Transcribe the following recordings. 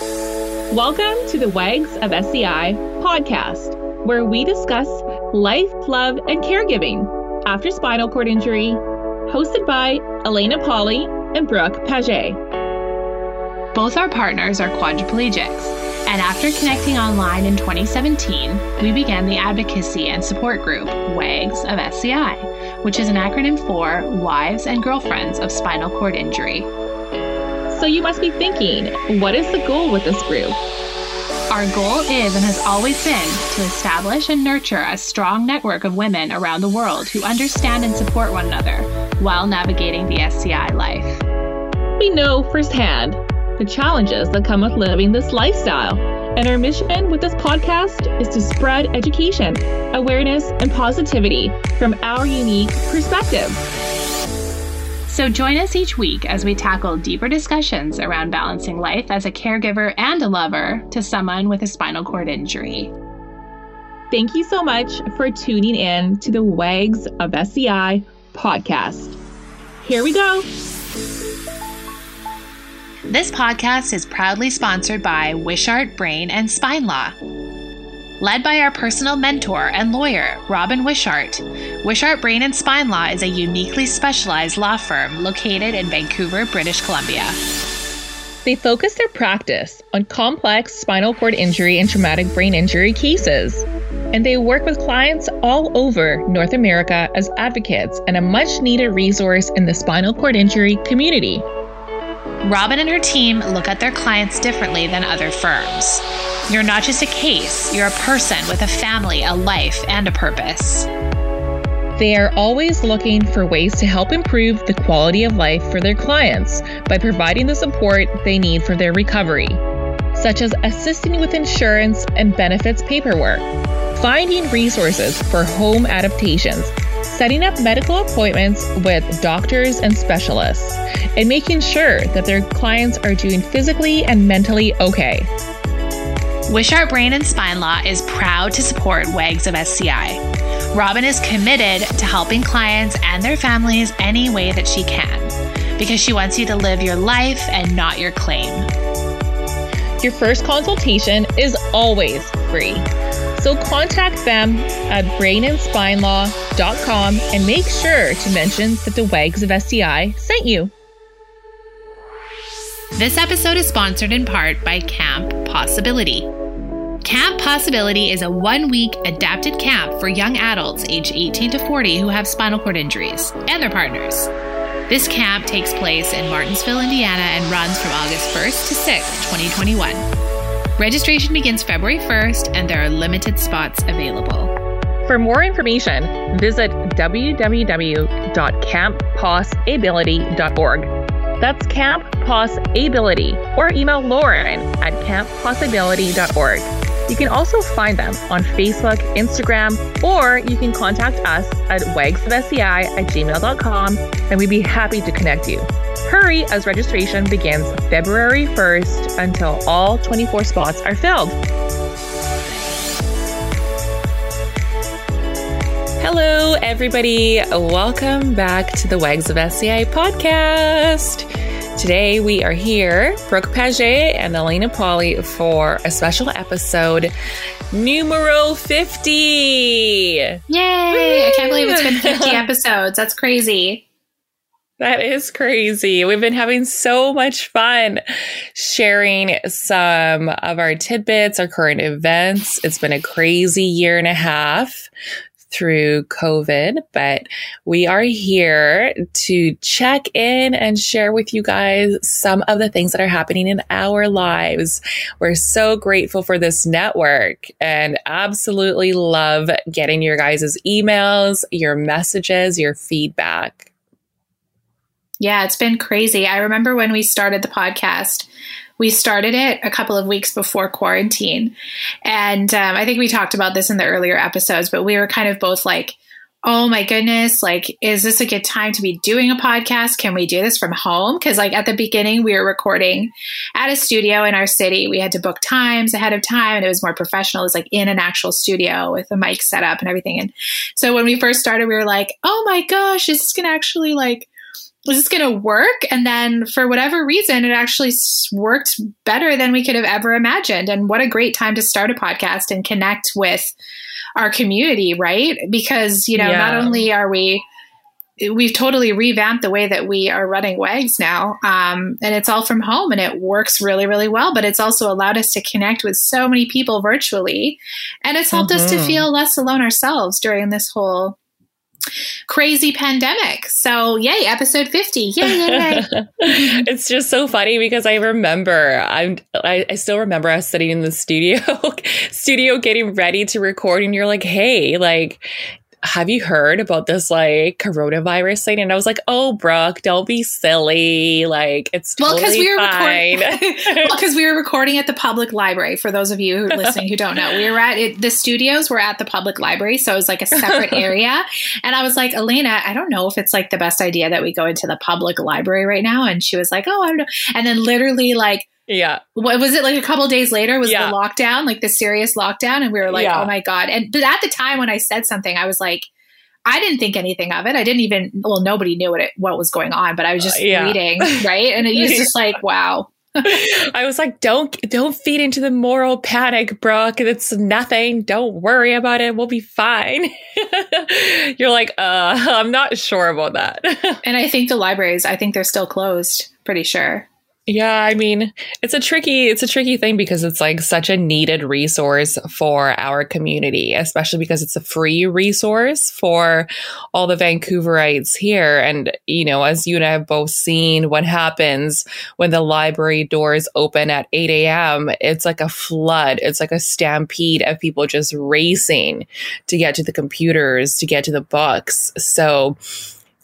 Welcome to the Wags of SCI podcast, where we discuss life, love, and caregiving after spinal cord injury, hosted by Elena Polly and Brooke Paget. Both our partners are quadriplegics, and after connecting online in 2017, we began the advocacy and support group WAGS of SCI, which is an acronym for Wives and Girlfriends of Spinal Cord Injury. So you must be thinking, what is the goal with this group? Our goal is and has always been to establish and nurture a strong network of women around the world who understand and support one another while navigating the SCI life. We know firsthand the challenges that come with living this lifestyle. And our mission with this podcast is to spread education, awareness, and positivity from our unique perspective. So join us each week as we tackle deeper discussions around balancing life as a caregiver and a lover to someone with a spinal cord injury. Thank you so much for tuning in to the Wags of SCI podcast. Here we go. This podcast is proudly sponsored by Wishart Brain and Spine Law. Led by our personal mentor and lawyer, Robin Wishart, Wishart Brain and Spine Law is a uniquely specialized law firm located in Vancouver, British Columbia. They focus their practice on complex spinal cord injury and traumatic brain injury cases. And they work with clients all over North America as advocates and a much needed resource in the spinal cord injury community. Robin and her team look at their clients differently than other firms. You're not just a case, you're a person with a family, a life, and a purpose. They are always looking for ways to help improve the quality of life for their clients by providing the support they need for their recovery, such as assisting with insurance and benefits paperwork, finding resources for home adaptations, setting up medical appointments with doctors and specialists, and making sure that their clients are doing physically and mentally okay. Wishart Brain and Spine Law is proud to support WAGs of SCI. Robin is committed to helping clients and their families any way that she can because she wants you to live your life and not your claim. Your first consultation is always free. So contact them at brainandspinelaw.com and make sure to mention that the WAGs of SCI sent you. This episode is sponsored in part by Camp Possibility. Camp Possibility is a one week adapted camp for young adults aged 18 to 40 who have spinal cord injuries and their partners. This camp takes place in Martinsville, Indiana, and runs from August 1st to 6th, 2021. Registration begins February 1st, and there are limited spots available. For more information, visit www.camppossibility.org. That's Camp Possibility, or email Lauren at camppossibility.org. You can also find them on Facebook, Instagram, or you can contact us at wagsofsci at gmail.com and we'd be happy to connect you. Hurry as registration begins February 1st until all 24 spots are filled. Hello, everybody. Welcome back to the Wags of SCI podcast. Today we are here, Brooke Paget and Elena Polly, for a special episode, numero 50. Yay! I can't believe it's been 50 episodes. That's crazy. That is crazy. We've been having so much fun sharing some of our tidbits, our current events. It's been a crazy year and a half through COVID, but we are here to check in and share with you guys some of the things that are happening in our lives. We're so grateful for this network and absolutely love getting your guys' emails, your messages, your feedback. Yeah, it's been crazy. I remember when we started the podcast, we started it a couple of weeks before quarantine. And um, I think we talked about this in the earlier episodes, but we were kind of both like, oh my goodness, like, is this a good time to be doing a podcast? Can we do this from home? Because, like, at the beginning, we were recording at a studio in our city. We had to book times ahead of time, and it was more professional. It was like in an actual studio with a mic set up and everything. And so when we first started, we were like, oh my gosh, is this going to actually like is this going to work? And then for whatever reason, it actually worked better than we could have ever imagined. And what a great time to start a podcast and connect with our community, right? Because, you know, yeah. not only are we, we've totally revamped the way that we are running WAGs now. Um, and it's all from home and it works really, really well. But it's also allowed us to connect with so many people virtually. And it's helped mm-hmm. us to mm-hmm. feel less alone ourselves during this whole crazy pandemic. So, yay, episode 50. Yay, yay, yay. it's just so funny because I remember, I'm, I, I still remember us sitting in the studio, studio getting ready to record, and you're like, hey, like, have you heard about this like coronavirus thing? And I was like, oh, Brooke, don't be silly. Like, it's well, because we were fine. recording. well, because we were recording at the public library. For those of you who are listening who don't know, we were at it, the studios were at the public library, so it was like a separate area. And I was like, Elena, I don't know if it's like the best idea that we go into the public library right now. And she was like, oh, I don't know. And then literally like yeah. What was it like a couple days later was yeah. the lockdown, like the serious lockdown and we were like, yeah. "Oh my god." And but at the time when I said something, I was like I didn't think anything of it. I didn't even well nobody knew what it what was going on, but I was just uh, yeah. reading, right? And it was just like, wow. I was like, don't don't feed into the moral panic, Brooke. It's nothing. Don't worry about it. We'll be fine. You're like, uh, I'm not sure about that. and I think the libraries, I think they're still closed, pretty sure. Yeah, I mean, it's a tricky it's a tricky thing because it's like such a needed resource for our community, especially because it's a free resource for all the Vancouverites here and you know, as you and I have both seen what happens when the library doors open at 8 a.m., it's like a flood. It's like a stampede of people just racing to get to the computers, to get to the books. So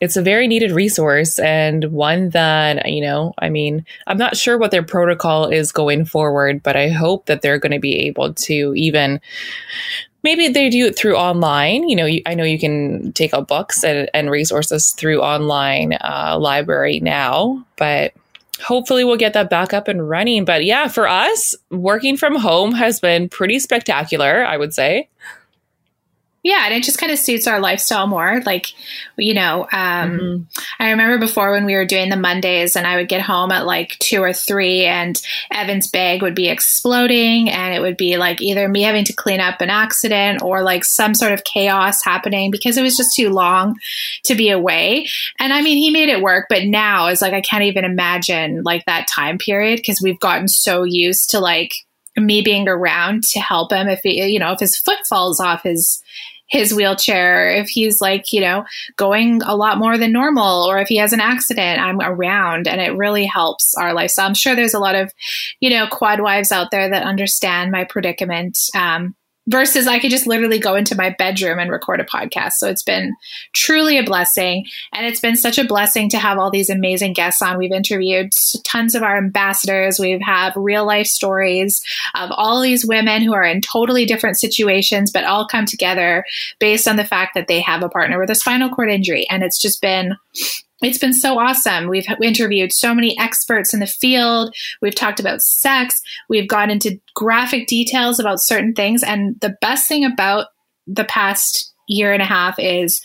it's a very needed resource and one that, you know, I mean, I'm not sure what their protocol is going forward, but I hope that they're going to be able to even maybe they do it through online. You know, you, I know you can take out books and, and resources through online uh, library now, but hopefully we'll get that back up and running. But yeah, for us, working from home has been pretty spectacular, I would say. Yeah, and it just kind of suits our lifestyle more. Like, you know, um, mm-hmm. I remember before when we were doing the Mondays, and I would get home at like two or three, and Evan's bag would be exploding, and it would be like either me having to clean up an accident or like some sort of chaos happening because it was just too long to be away. And I mean, he made it work, but now it's like I can't even imagine like that time period because we've gotten so used to like me being around to help him if he, you know, if his foot falls off his his wheelchair, if he's like, you know, going a lot more than normal, or if he has an accident, I'm around and it really helps our lifestyle. I'm sure there's a lot of, you know, quad wives out there that understand my predicament. Um, versus I could just literally go into my bedroom and record a podcast. So it's been truly a blessing. And it's been such a blessing to have all these amazing guests on. We've interviewed tons of our ambassadors. We've had real life stories of all these women who are in totally different situations, but all come together based on the fact that they have a partner with a spinal cord injury. And it's just been it's been so awesome. We've interviewed so many experts in the field. We've talked about sex. We've gone into graphic details about certain things. And the best thing about the past year and a half is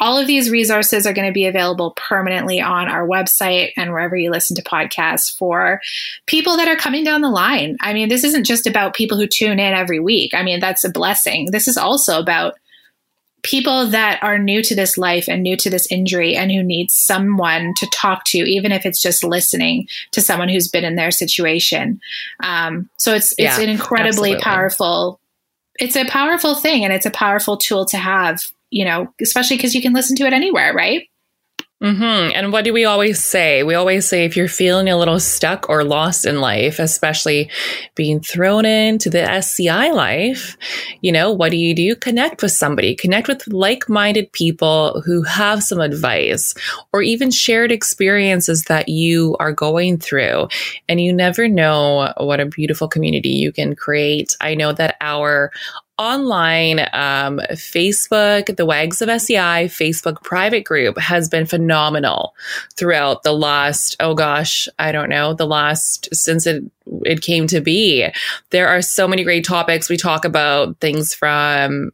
all of these resources are going to be available permanently on our website and wherever you listen to podcasts for people that are coming down the line. I mean, this isn't just about people who tune in every week. I mean, that's a blessing. This is also about people that are new to this life and new to this injury and who need someone to talk to, even if it's just listening to someone who's been in their situation. Um, so it's it's yeah, an incredibly absolutely. powerful. It's a powerful thing, and it's a powerful tool to have. You know, especially because you can listen to it anywhere, right? Mm-hmm. And what do we always say? We always say if you're feeling a little stuck or lost in life, especially being thrown into the SCI life, you know, what do you do? Connect with somebody, connect with like minded people who have some advice or even shared experiences that you are going through. And you never know what a beautiful community you can create. I know that our online um, Facebook, the Wags of SCI Facebook private group has been phenomenal throughout the last, oh gosh, I don't know, the last since it it came to be. There are so many great topics. We talk about things from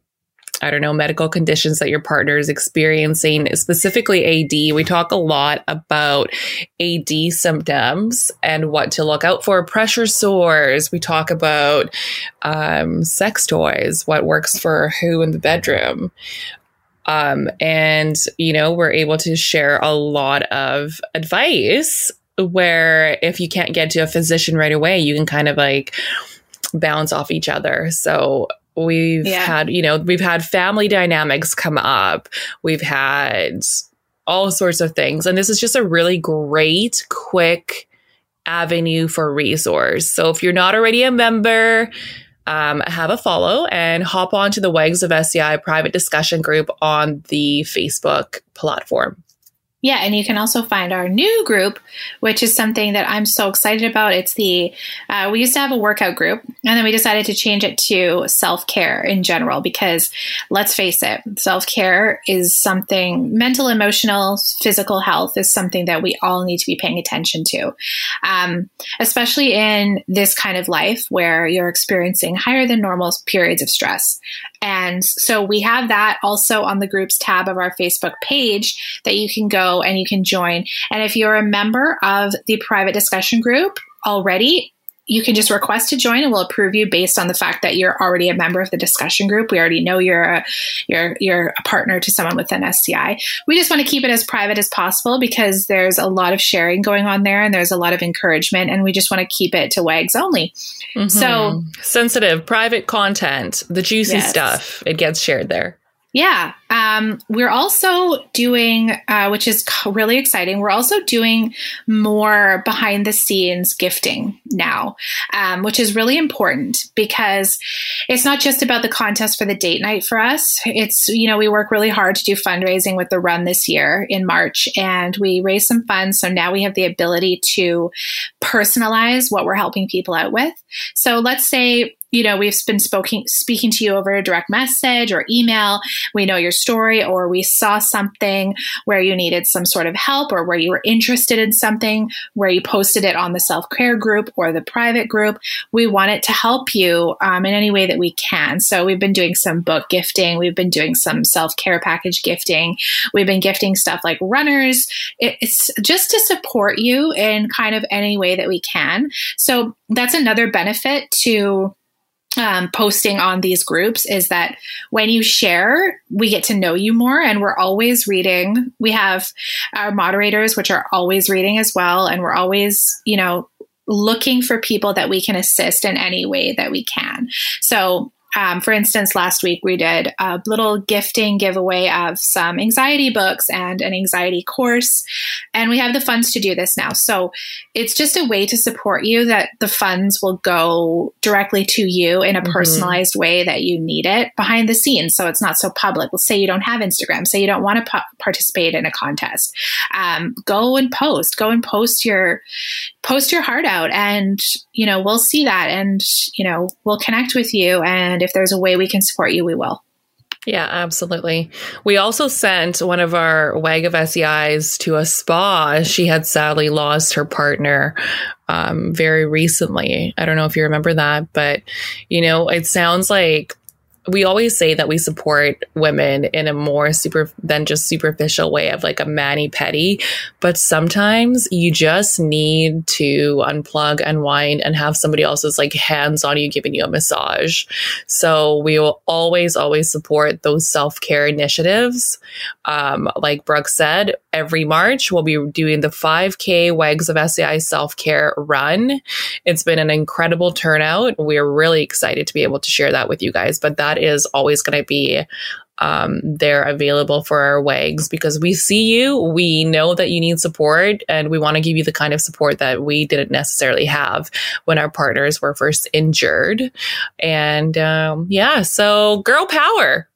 I don't know, medical conditions that your partner is experiencing, specifically AD. We talk a lot about AD symptoms and what to look out for, pressure sores. We talk about um, sex toys, what works for who in the bedroom. Um, and, you know, we're able to share a lot of advice where if you can't get to a physician right away, you can kind of like bounce off each other. So we've yeah. had, you know, we've had family dynamics come up. We've had all sorts of things. And this is just a really great, quick avenue for resource. So if you're not already a member, um, have a follow and hop on to the Wags of SCI private discussion group on the Facebook platform. Yeah, and you can also find our new group, which is something that I'm so excited about. It's the, uh, we used to have a workout group, and then we decided to change it to self care in general because let's face it, self care is something, mental, emotional, physical health is something that we all need to be paying attention to. Um, especially in this kind of life where you're experiencing higher than normal periods of stress. And so we have that also on the groups tab of our Facebook page that you can go and you can join. And if you're a member of the private discussion group already, you can just request to join and we'll approve you based on the fact that you're already a member of the discussion group. We already know you're a you're you're a partner to someone with an SCI. We just want to keep it as private as possible because there's a lot of sharing going on there and there's a lot of encouragement and we just want to keep it to WAGs only. Mm-hmm. So sensitive, private content, the juicy yes. stuff, it gets shared there. Yeah. Um, we're also doing, uh, which is really exciting, we're also doing more behind the scenes gifting now, um, which is really important because it's not just about the contest for the date night for us. It's, you know, we work really hard to do fundraising with the run this year in March and we raised some funds. So now we have the ability to personalize what we're helping people out with. So let's say you know, we've been speaking speaking to you over a direct message or email. We know your story, or we saw something where you needed some sort of help, or where you were interested in something, where you posted it on the self care group or the private group. We want it to help you um, in any way that we can. So we've been doing some book gifting. We've been doing some self care package gifting. We've been gifting stuff like runners. It's just to support you in kind of any way that we can. So that's another benefit to um, posting on these groups is that when you share, we get to know you more and we're always reading. We have our moderators, which are always reading as well. And we're always, you know, looking for people that we can assist in any way that we can. So um, for instance, last week we did a little gifting giveaway of some anxiety books and an anxiety course. And we have the funds to do this now. So it's just a way to support you that the funds will go directly to you in a mm-hmm. personalized way that you need it behind the scenes. So it's not so public. Let's say you don't have Instagram, say you don't want to participate in a contest. Um, go and post, go and post your, post your heart out and, you know, we'll see that and, you know, we'll connect with you and and if there's a way we can support you, we will. Yeah, absolutely. We also sent one of our WAG of SCIs to a spa. She had sadly lost her partner um, very recently. I don't know if you remember that, but you know, it sounds like we always say that we support women in a more super than just superficial way of like a mani pedi, but sometimes you just need to unplug, unwind, and have somebody else's like hands on you giving you a massage. So we will always, always support those self care initiatives. Um, like Brooke said, every March we'll be doing the 5K Wags of SCI self care run. It's been an incredible turnout. We're really excited to be able to share that with you guys, but that is always going to be um, there available for our WAGs because we see you, we know that you need support, and we want to give you the kind of support that we didn't necessarily have when our partners were first injured. And um, yeah, so girl power.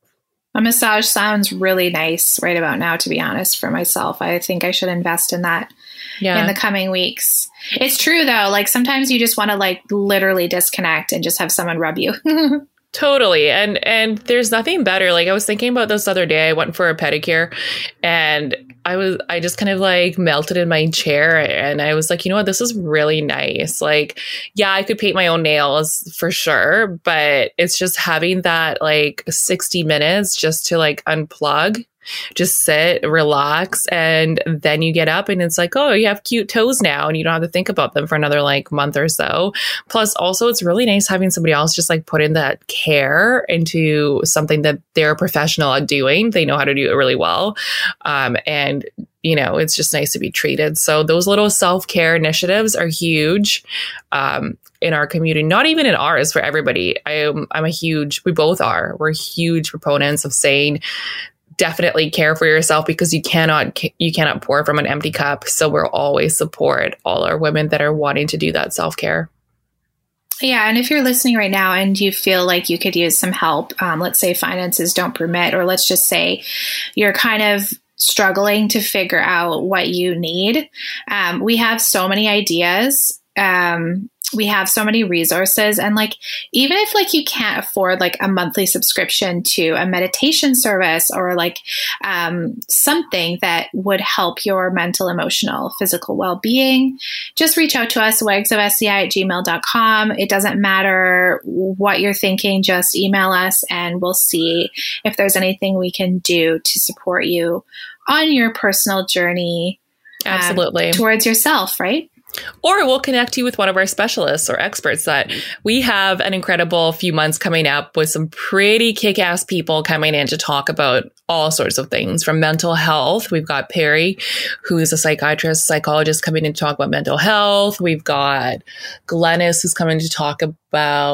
A massage sounds really nice right about now, to be honest, for myself. I think I should invest in that yeah. in the coming weeks. It's true though, like sometimes you just want to like literally disconnect and just have someone rub you. Totally. And and there's nothing better. Like I was thinking about this other day. I went for a pedicure and I was I just kind of like melted in my chair and I was like, you know what, this is really nice. Like, yeah, I could paint my own nails for sure, but it's just having that like 60 minutes just to like unplug just sit, relax, and then you get up and it's like, oh, you have cute toes now and you don't have to think about them for another like month or so. Plus, also, it's really nice having somebody else just like put in that care into something that they're professional at doing. They know how to do it really well. Um, and you know, it's just nice to be treated. So those little self care initiatives are huge um, in our community. Not even in ours for everybody. I am I'm a huge. We both are. We're huge proponents of saying definitely care for yourself because you cannot you cannot pour from an empty cup so we'll always support all our women that are wanting to do that self-care yeah, and if you're listening right now and you feel like you could use some help, um, let's say finances don't permit, or let's just say you're kind of struggling to figure out what you need, um, we have so many ideas. Um, we have so many resources. And like even if like you can't afford like a monthly subscription to a meditation service or like um, something that would help your mental emotional physical well-being just reach out to us wagsofsci at gmail.com it doesn't matter what you're thinking just email us and we'll see if there's anything we can do to support you on your personal journey um, absolutely. um, towards yourself right or we'll connect you with one of our specialists or experts that we have an incredible few months coming up with some pretty kick ass people coming in to talk about all sorts of things from mental health. We've got Perry, who is a psychiatrist, psychologist coming in to talk about mental health. We've got Glennis, who's coming to talk about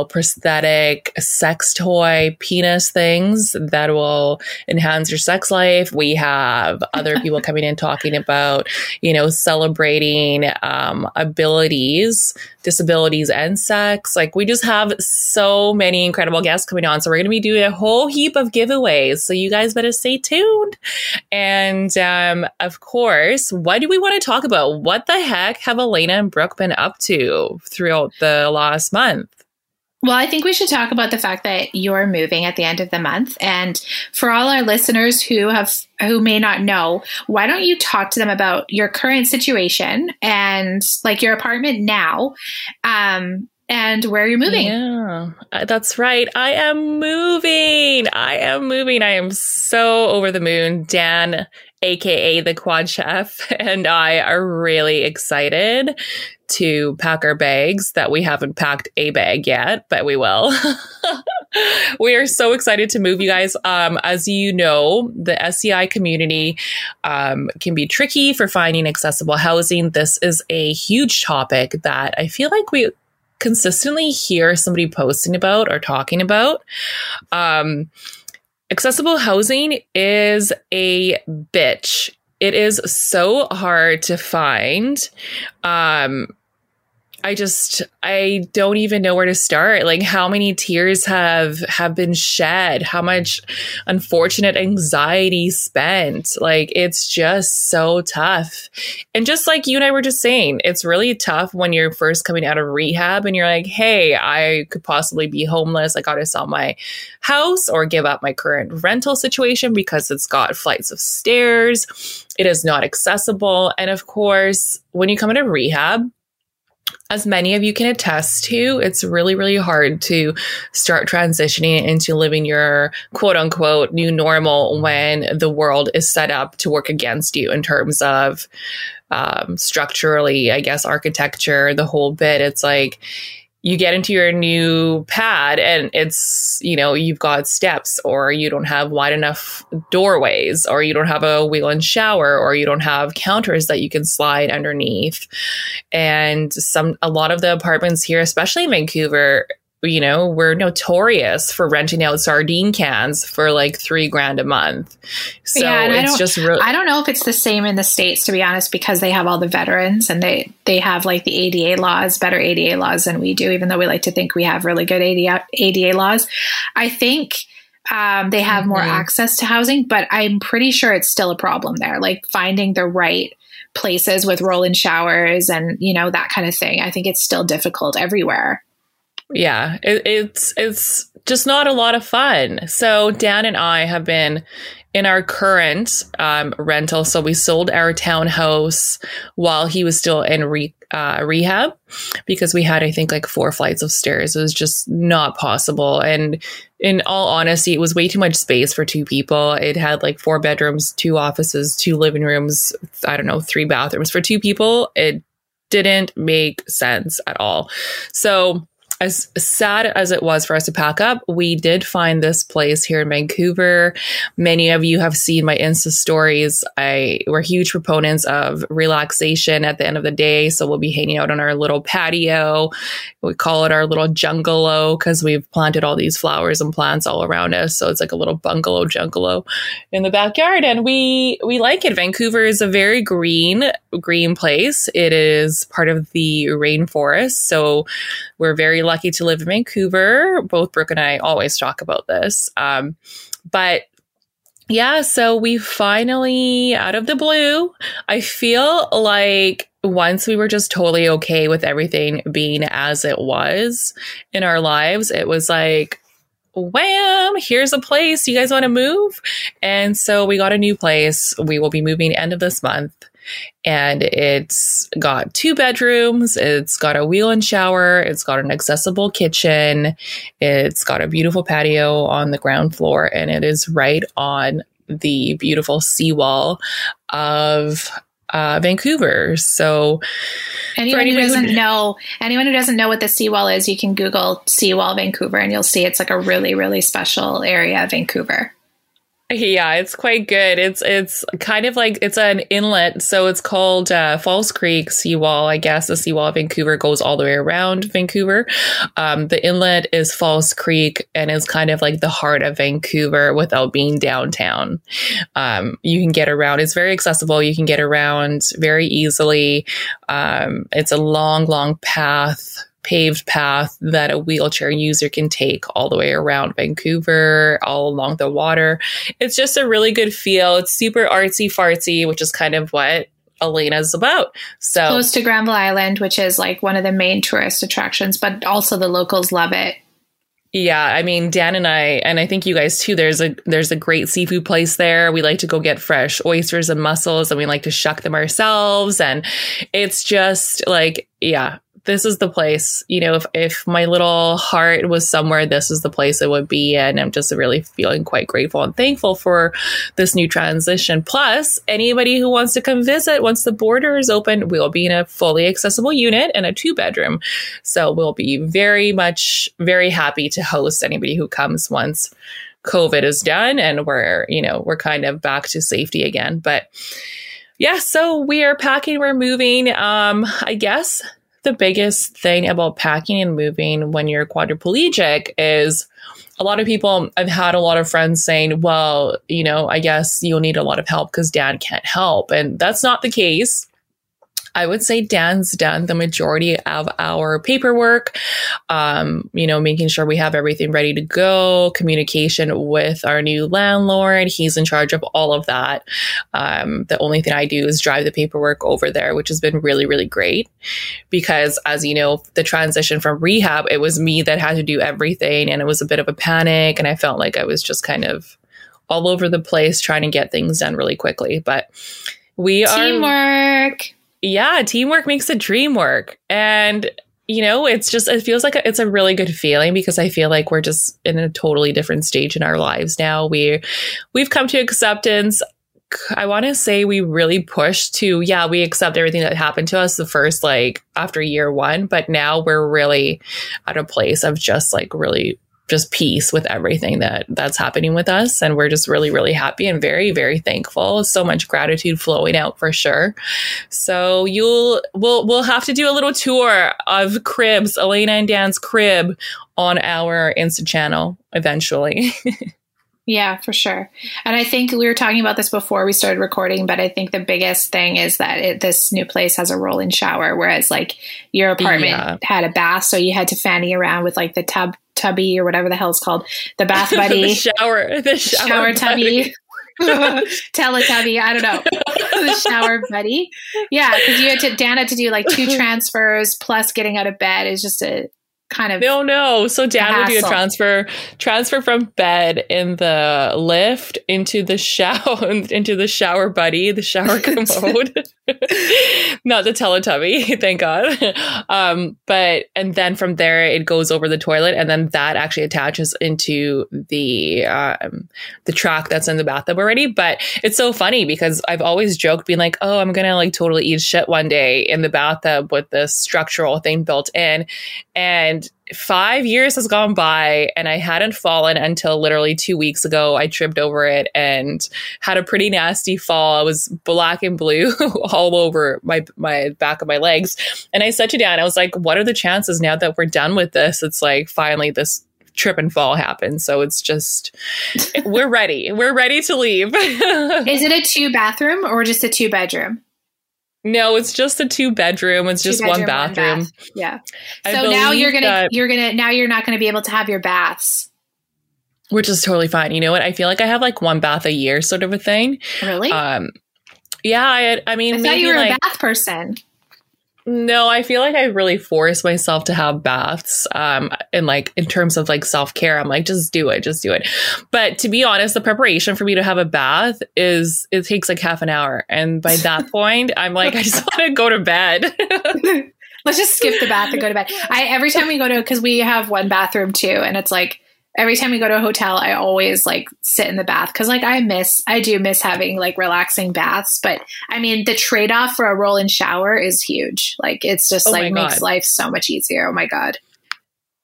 prosthetic sex toy penis things that will enhance your sex life. We have other people coming in talking about, you know, celebrating um, abilities, disabilities, and sex. Like we just have so many incredible guests coming on. So we're going to be doing a whole heap of giveaways. So you guys better stay tuned. And um, of course, what do we want to talk about? What the heck have Elena and Brooke been up to throughout the last month? Well, I think we should talk about the fact that you're moving at the end of the month. And for all our listeners who have who may not know, why don't you talk to them about your current situation and like your apartment now? Um, and where you're moving. Yeah, uh, that's right. I am moving. I am moving. I am so over the moon. Dan, aka the quad chef, and I are really excited to pack our bags that we haven't packed a bag yet, but we will. we are so excited to move you guys. Um, as you know, the SCI community um, can be tricky for finding accessible housing. This is a huge topic that I feel like we consistently hear somebody posting about or talking about. Um, accessible housing is a bitch. It is so hard to find. Um, I just I don't even know where to start. Like how many tears have have been shed, how much unfortunate anxiety spent. Like it's just so tough. And just like you and I were just saying, it's really tough when you're first coming out of rehab and you're like, "Hey, I could possibly be homeless. I got to sell my house or give up my current rental situation because it's got flights of stairs. It is not accessible." And of course, when you come into rehab, as many of you can attest to, it's really, really hard to start transitioning into living your quote unquote new normal when the world is set up to work against you in terms of um, structurally, I guess, architecture, the whole bit. It's like, you get into your new pad and it's, you know, you've got steps or you don't have wide enough doorways or you don't have a wheel and shower or you don't have counters that you can slide underneath. And some, a lot of the apartments here, especially in Vancouver, you know, we're notorious for renting out sardine cans for like three grand a month. So yeah, it's just really. I don't know if it's the same in the States, to be honest, because they have all the veterans and they, they have like the ADA laws, better ADA laws than we do, even though we like to think we have really good ADA, ADA laws. I think um, they have mm-hmm. more access to housing, but I'm pretty sure it's still a problem there, like finding the right places with roll in showers and, you know, that kind of thing. I think it's still difficult everywhere yeah, it, it's it's just not a lot of fun. So Dan and I have been in our current um, rental. So we sold our townhouse while he was still in re- uh, rehab because we had, I think, like four flights of stairs. It was just not possible. And in all honesty, it was way too much space for two people. It had like four bedrooms, two offices, two living rooms, I don't know, three bathrooms for two people. It didn't make sense at all. So as sad as it was for us to pack up, we did find this place here in Vancouver. Many of you have seen my Insta stories. I we're huge proponents of relaxation at the end of the day. So we'll be hanging out on our little patio. We call it our little jungalow because we've planted all these flowers and plants all around us. So it's like a little bungalow jungalow in the backyard. And we we like it. Vancouver is a very green, green place. It is part of the rainforest. So we're very lucky to live in Vancouver. Both Brooke and I always talk about this. Um, but yeah, so we finally, out of the blue, I feel like once we were just totally okay with everything being as it was in our lives, it was like, wham, here's a place. You guys want to move? And so we got a new place. We will be moving end of this month and it's got two bedrooms. It's got a wheel and shower. It's got an accessible kitchen. It's got a beautiful patio on the ground floor, and it is right on the beautiful seawall of uh, Vancouver. So, anyone who doesn't who, know, anyone who doesn't know what the seawall is, you can Google Seawall Vancouver, and you'll see it's like a really, really special area of Vancouver. Yeah, it's quite good. It's it's kind of like it's an inlet, so it's called uh, False Creek Seawall. I guess the seawall of Vancouver goes all the way around Vancouver. Um, the inlet is False Creek and is kind of like the heart of Vancouver without being downtown. Um, you can get around. It's very accessible. You can get around very easily. Um, it's a long, long path paved path that a wheelchair user can take all the way around Vancouver, all along the water. It's just a really good feel. It's super artsy fartsy, which is kind of what Elena's about. So close to Granville Island, which is like one of the main tourist attractions, but also the locals love it. Yeah, I mean Dan and I and I think you guys too there's a there's a great seafood place there. We like to go get fresh oysters and mussels and we like to shuck them ourselves and it's just like yeah, this is the place, you know, if, if my little heart was somewhere, this is the place it would be. And I'm just really feeling quite grateful and thankful for this new transition. Plus, anybody who wants to come visit, once the border is open, we'll be in a fully accessible unit and a two bedroom. So we'll be very much, very happy to host anybody who comes once COVID is done and we're, you know, we're kind of back to safety again. But yeah, so we are packing, we're moving. Um, I guess the biggest thing about packing and moving when you're quadriplegic is a lot of people I've had a lot of friends saying, well, you know, I guess you'll need a lot of help because Dan can't help. And that's not the case. I would say Dan's done the majority of our paperwork, um, you know, making sure we have everything ready to go, communication with our new landlord. He's in charge of all of that. Um, the only thing I do is drive the paperwork over there, which has been really, really great because, as you know, the transition from rehab, it was me that had to do everything and it was a bit of a panic. And I felt like I was just kind of all over the place trying to get things done really quickly. But we Teamwork. are. Teamwork yeah, teamwork makes the dream work. And you know, it's just it feels like a, it's a really good feeling because I feel like we're just in a totally different stage in our lives now. We we've come to acceptance. I want to say we really pushed to yeah, we accept everything that happened to us the first like after year 1, but now we're really at a place of just like really just peace with everything that that's happening with us and we're just really really happy and very very thankful so much gratitude flowing out for sure so you'll we'll we'll have to do a little tour of cribs elena and dan's crib on our insta channel eventually Yeah, for sure. And I think we were talking about this before we started recording, but I think the biggest thing is that it, this new place has a roll-in shower, whereas like your apartment yeah. had a bath, so you had to fanny around with like the tub tubby or whatever the hell it's called, the bath buddy, the shower, the shower, shower tubby. Teletubby, I don't know. the shower buddy. Yeah, because you had to Dan had to do like two transfers plus getting out of bed is just a kind of No, no. So Dan would do a transfer transfer from bed in the lift into the shower into the shower buddy, the shower commode. Not the Teletubby, thank God. Um, but and then from there it goes over the toilet, and then that actually attaches into the um, the track that's in the bathtub already. But it's so funny because I've always joked, being like, "Oh, I'm gonna like totally eat shit one day in the bathtub with this structural thing built in," and five years has gone by and I hadn't fallen until literally two weeks ago. I tripped over it and had a pretty nasty fall. I was black and blue all over my my back of my legs. And I said to Dan, I was like, what are the chances now that we're done with this? It's like finally this trip and fall happened. So it's just we're ready. We're ready to leave. Is it a two bathroom or just a two bedroom? No, it's just a two bedroom. It's just one bathroom. bath. Yeah. I So now you're gonna that- you're gonna now you're not gonna be able to have your baths. which is totally fine. You know what? I feel like I have like one bath a year sort of a thing. Really? Um, yeah, I, I mean, I thought maybe you were like a bath person. No, I feel like I really force myself to have baths. Um, and like in terms of like self care, I'm like, just do it, just do it. But to be honest, the preparation for me to have a bath is it takes like half an hour, and by that point, I'm like, I just want to go to bed. Let's just skip the bath and go to bed. I every time we go to because we have one bathroom too, and it's like every time we go to a hotel, I always like sit in the bath because like I miss I do miss having like relaxing baths. But I mean, the trade off for a roll in shower is huge. Like it's just Oh like makes life so much easier. Oh my god.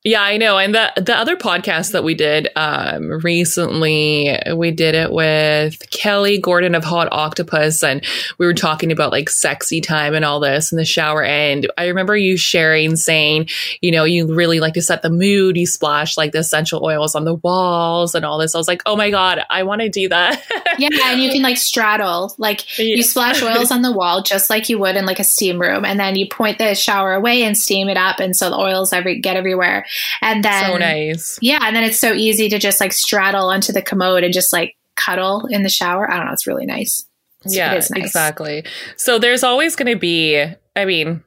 Yeah, I know. And the the other podcast that we did um recently, we did it with Kelly Gordon of Hot Octopuss and we were talking about like sexy time and all this in the shower and I remember you sharing saying, you know, you really like to set the mood, you splash like the essential oils on the walls and all this. I was like, "Oh my god, I want to do that." Yeah, and you can like straddle like Yeah. you splash oils on the wall just like you would in like a steam room, and then you point the shower away and steam it up, and so the oils every get everywhere. And then so nice. Yeah, and then it's so easy to just like straddle onto the commode and just like cuddle in the shower. I don't know, it's really nice. It's- yeah, nice. exactly. So there's always going to be, I mean,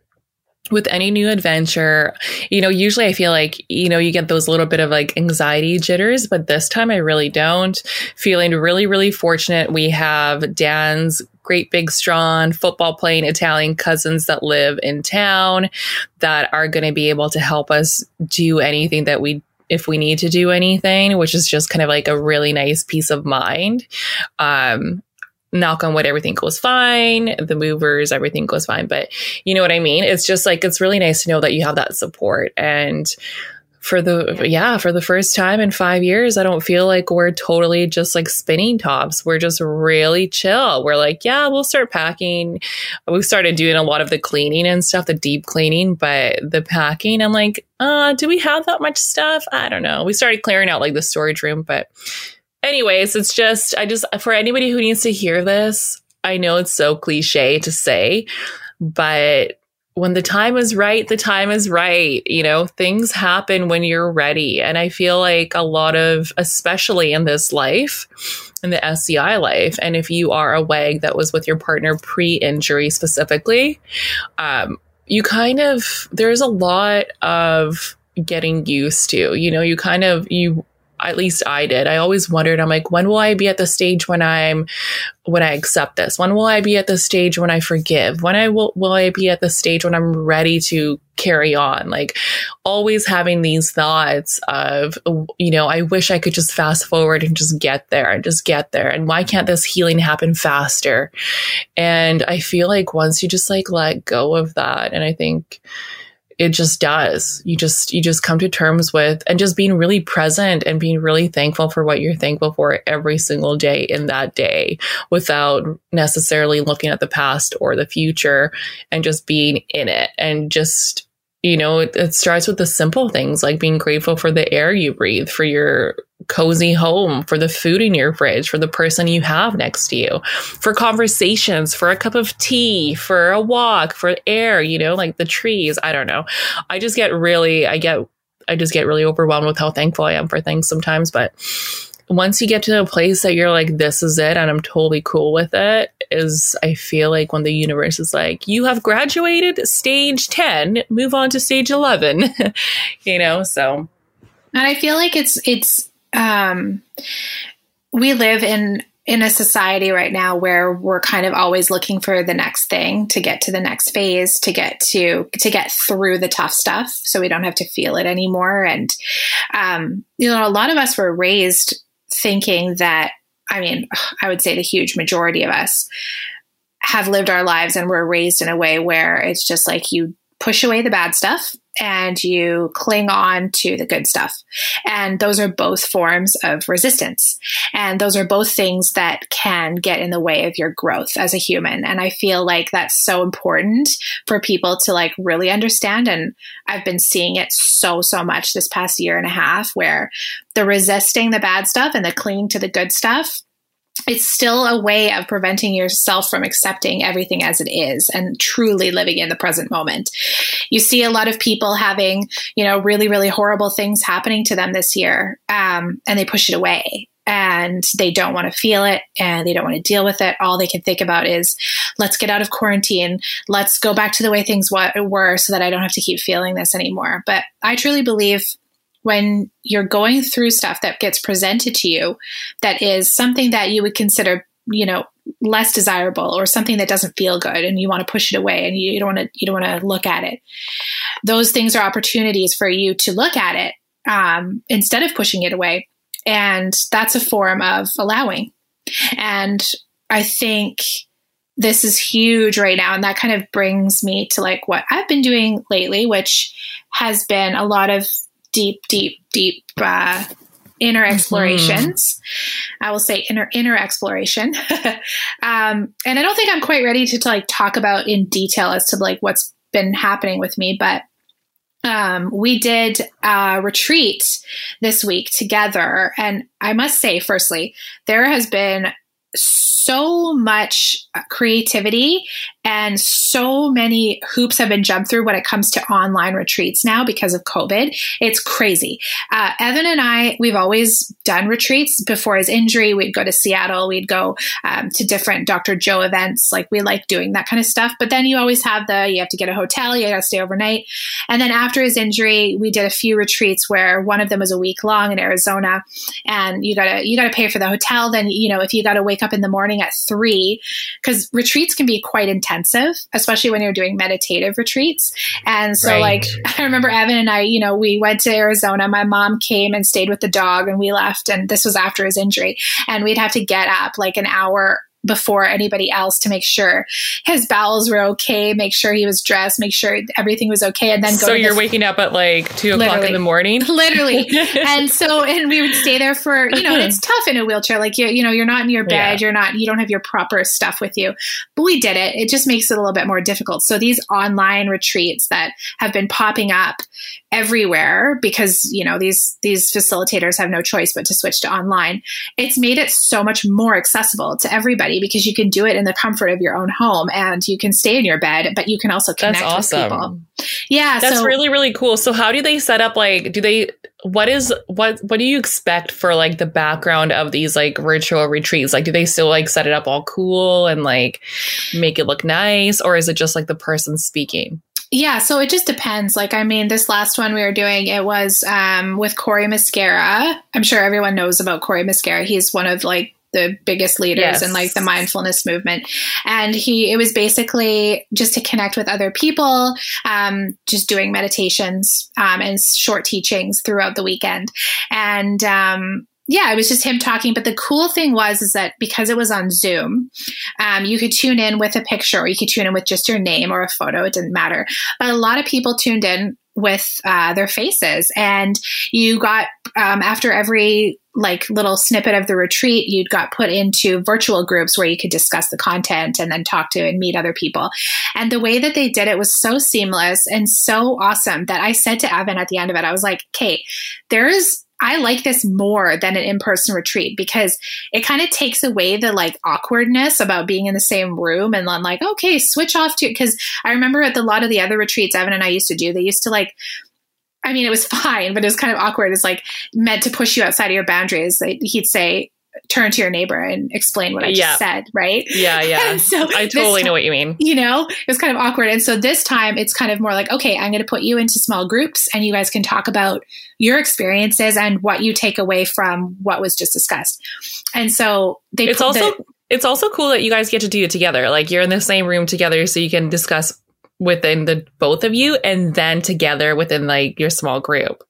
with any new adventure, you know, usually I feel like, you know, you get those little bit of like anxiety jitters, but this time I really don't. Feeling really, really fortunate. We have Dan's great big strong football playing Italian cousins that live in town that are going to be able to help us do anything that we if we need to do anything, which is just kind of like a really nice peace of mind. Um, knock on wood, everything goes fine. The movers, everything goes fine. But you know what I mean? It's just like, it's really nice to know that you have that support. And for the, yeah, for the first time in five years, I don't feel like we're totally just like spinning tops. We're just really chill. We're like, yeah, we'll start packing. We've started doing a lot of the cleaning and stuff, the deep cleaning, but the packing, I'm like, uh, do we have that much stuff? I don't know. We started clearing out like the storage room, but anyways, it's just, I just, for anybody who needs to hear this, I know it's so cliche to say, but when the time is right, the time is right. You know, things happen when you're ready. And I feel like a lot of, especially in this life, in the SCI life, and if you are a WAG that was with your partner pre injury specifically, um, you kind of, there's a lot of getting used to. You know, you kind of, you, at least I did. I always wondered, I'm like, when will I be at the stage when I'm when I accept this? When will I be at the stage when I forgive? When I will will I be at the stage when I'm ready to carry on? Like always having these thoughts of, you know, I wish I could just fast forward and just get there and just get there. And why can't this healing happen faster? And I feel like once you just like let go of that, and I think it just does. You just you just come to terms with and just being really present and being really thankful for what you're thankful for every single day in that day without necessarily looking at the past or the future and just being in it. And just you know it, it starts with the simple things like being grateful for the air you breathe for your cozy home for the food in your fridge for the person you have next to you for conversations for a cup of tea for a walk for air you know like the trees i don't know i just get really i get i just get really overwhelmed with how thankful i am for things sometimes but once you get to a place that you're like, this is it, and I'm totally cool with it, is I feel like when the universe is like, you have graduated stage 10, move on to stage 11, you know? So. And I feel like it's, it's, um, we live in in a society right now where we're kind of always looking for the next thing to get to the next phase to get to to get through the tough stuff so we don't have to feel it anymore. And um, you know a lot of us were raised thinking that i mean i would say the huge majority of us have lived our lives and were raised in a way where it's just like you push away the bad stuff and you cling on to the good stuff. And those are both forms of resistance. And those are both things that can get in the way of your growth as a human. And I feel like that's so important for people to like really understand. And I've been seeing it so, so much this past year and a half where the resisting the bad stuff and the clinging to the good stuff it's still a way of preventing yourself from accepting everything as it is and truly living in the present moment. You see a lot of people having, you know, really, really horrible things happening to them this year, um, and they push it away and they don't want to feel it and they don't want to deal with it. All they can think about is, let's get out of quarantine. Let's go back to the way things were so that I don't have to keep feeling this anymore. But I truly believe when you're going through stuff that gets presented to you that is something that you would consider you know less desirable or something that doesn't feel good and you want to push it away and you, don't want to you don't want to look at it. Those things are opportunities for you to look at it um, instead of pushing it away. And that's a form of allowing. And i think this is huge right now and that kind of brings me to like what i've been doing lately which has been a lot of deep, deep, deep uh, inner mm-hmm. explorations. Mm-hmm. I will say inner inner exploration. um, and I don't think I'm quite ready to, to like talk about in detail as to like what's been happening with me, but um, we did a retreat this week together. And I must say, firstly, there has been so much creativity and so many hoops have been jumped through when it comes to online retreats now because of COVID. It's crazy. Uh, Evan and I, we've always done retreats before his injury. We'd go to Seattle, we'd go um, to different Dr. Joe events. Like we like doing that kind of stuff. But then you always have the, you have to get a hotel, you got to stay overnight. And then after his injury, we did a few retreats where one of them was a week long in Arizona and you gotta, you gotta pay for the hotel. Then, you know, if you gotta wake up in the morning at three, because retreats can be quite intensive, especially when you're doing meditative retreats. And so, right. like, I remember Evan and I, you know, we went to Arizona. My mom came and stayed with the dog, and we left. And this was after his injury. And we'd have to get up like an hour before anybody else to make sure his bowels were okay, make sure he was dressed, make sure everything was okay, and then go. So you're waking up at like two o'clock in the morning, literally. and so, and we would stay there for you know, it's tough in a wheelchair. Like you, you know, you're not in your bed, yeah. you're not, you don't have your proper stuff with you. But we did it. It just makes it a little bit more difficult. So these online retreats that have been popping up everywhere because you know these these facilitators have no choice but to switch to online. It's made it so much more accessible to everybody because you can do it in the comfort of your own home and you can stay in your bed, but you can also connect awesome. with people. Yeah. That's so, really, really cool. So how do they set up like do they what is what what do you expect for like the background of these like virtual retreats? Like do they still like set it up all cool and like make it look nice or is it just like the person speaking? Yeah, so it just depends. Like, I mean, this last one we were doing, it was um, with Cory Muscara. I'm sure everyone knows about Cory Muscara. He's one of like the biggest leaders yes. in like the mindfulness movement and he it was basically just to connect with other people um, just doing meditations um, and short teachings throughout the weekend and um, yeah, it was just him talking. But the cool thing was is that because it was on Zoom, um, you could tune in with a picture, or you could tune in with just your name or a photo. It didn't matter. But a lot of people tuned in with uh, their faces, and you got um, after every like little snippet of the retreat, you'd got put into virtual groups where you could discuss the content and then talk to and meet other people. And the way that they did it was so seamless and so awesome that I said to Evan at the end of it, I was like, Kate, there's I like this more than an in-person retreat because it kind of takes away the like awkwardness about being in the same room and then like, okay, switch off to because I remember at the lot of the other retreats Evan and I used to do, they used to like I mean, it was fine, but it was kind of awkward. It's like meant to push you outside of your boundaries. He'd say, turn to your neighbor and explain what I Yeah. just said, right? Yeah, yeah. And so I totally ti- know what you mean. you know, it was kind of awkward. And so this time it's kind of more like, okay, I'm going to put you into small groups and you guys can talk about your experiences and what you take away from what was just discussed. And so they It's put also the- it's also cool that you guys get to do it together. Like you're in the same room together so you can discuss within the both of you and then together within like your small group.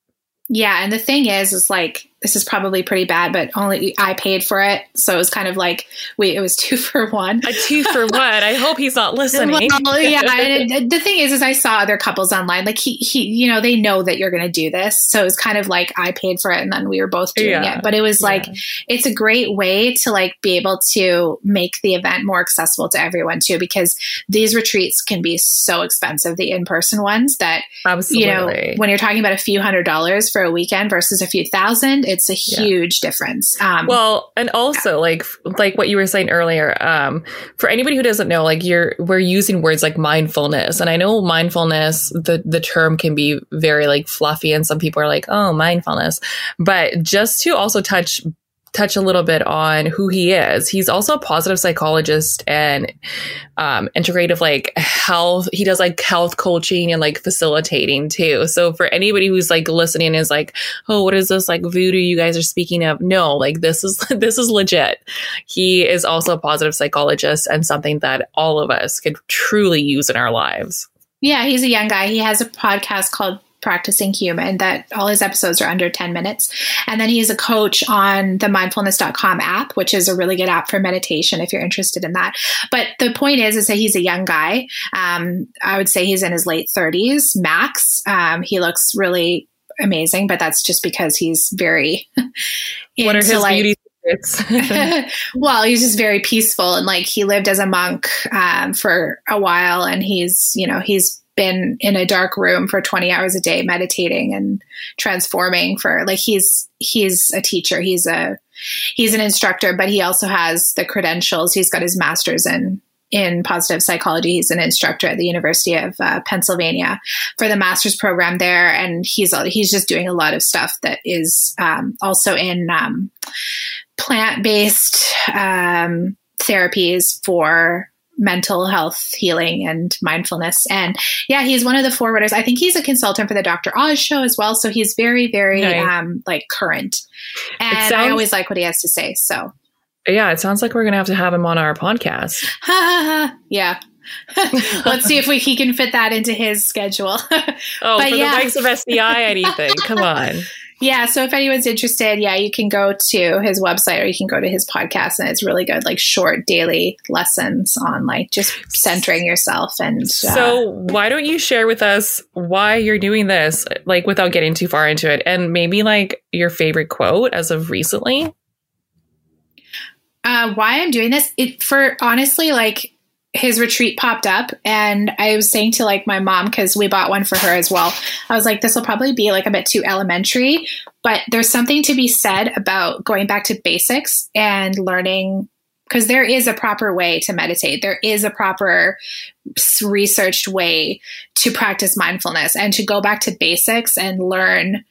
yeah. And the thing is, is like, this is probably pretty bad, but only I paid for it. So it was kind of like, we, it was two for one. A two for one. I hope he's not listening. Well, yeah. the thing is, is I saw other couples online, like he, he, you know, they know that you're going to do this. So it's kind of like I paid for it and then we were both doing Yeah. it. But it was like, Yeah. it's a great way to like be able to make the event more accessible to everyone too, because these retreats can be so expensive, the in-person ones that, absolutely. you know, when you're talking about a few hundred dollars for a weekend versus a few thousand, it's a Yeah. huge difference. Um, Well, and also like like what you were saying earlier, um, for anybody who doesn't know, like you're we're using words like mindfulness, and I know mindfulness the the term can be very like fluffy, and some people are like, oh, mindfulness, but just to also touch touch a little bit on who he is. He's also a positive psychologist and um, integrative like health. He does like health coaching and like facilitating too. So for anybody who's like listening is like, oh, what is this like voodoo you guys are speaking of? No, like this is this is legit. He is also a positive psychologist and something that all of us could truly use in our lives. Yeah, he's a young guy. He has a podcast called Practicing Human that all his episodes are under 10 minutes. And then he's a coach on the mindfulness.com app, which is a really good app for meditation if you're interested in that. But the point is, is that he's a young guy. Um, I would say he's in his late 30s, max. Um, he looks really amazing, but that's just because he's very What are his like- beauty secrets? well, he's just very peaceful and like he lived as a monk um, for a while, and he's you know he's been in a dark room for 20 hours a day meditating and transforming for like he's he's a teacher. He's a he's an instructor but he also has the credentials. He's got his master's in in positive psychology. He's an instructor at the university of uh, pennsylvania for the master's program there. And he's he's just doing a lot of stuff that is um, also in um, plant-based um, therapies for mental health healing and mindfulness. And yeah he's one of the forwarders. I think he's a consultant for the dr oz show as well. So he's very very um like current. And i always like what he has to say. So. Yeah, it sounds like we're gonna have to have him on our podcast. ha ha ha yeah. Let's see if we he can fit that into his schedule. Oh, But for yeah. the likes of SCI, anything. Come on. Yeah, so if anyone's interested, yeah, you can go to his website or you can go to his podcast and it's really good, like short daily lessons on like just centering yourself and uh, So why don't you share with us why you're doing this, like without getting too far into it, and maybe like your favorite quote as of recently? uh, why I'm doing this, it for honestly, like his retreat popped up and I was saying to like my mom, because we bought one for her as well. I was like, this will probably be like a bit too elementary, but there's something to be said about going back to basics and learning because there is a proper way to meditate. There is a proper researched way to practice mindfulness and to go back to basics and learn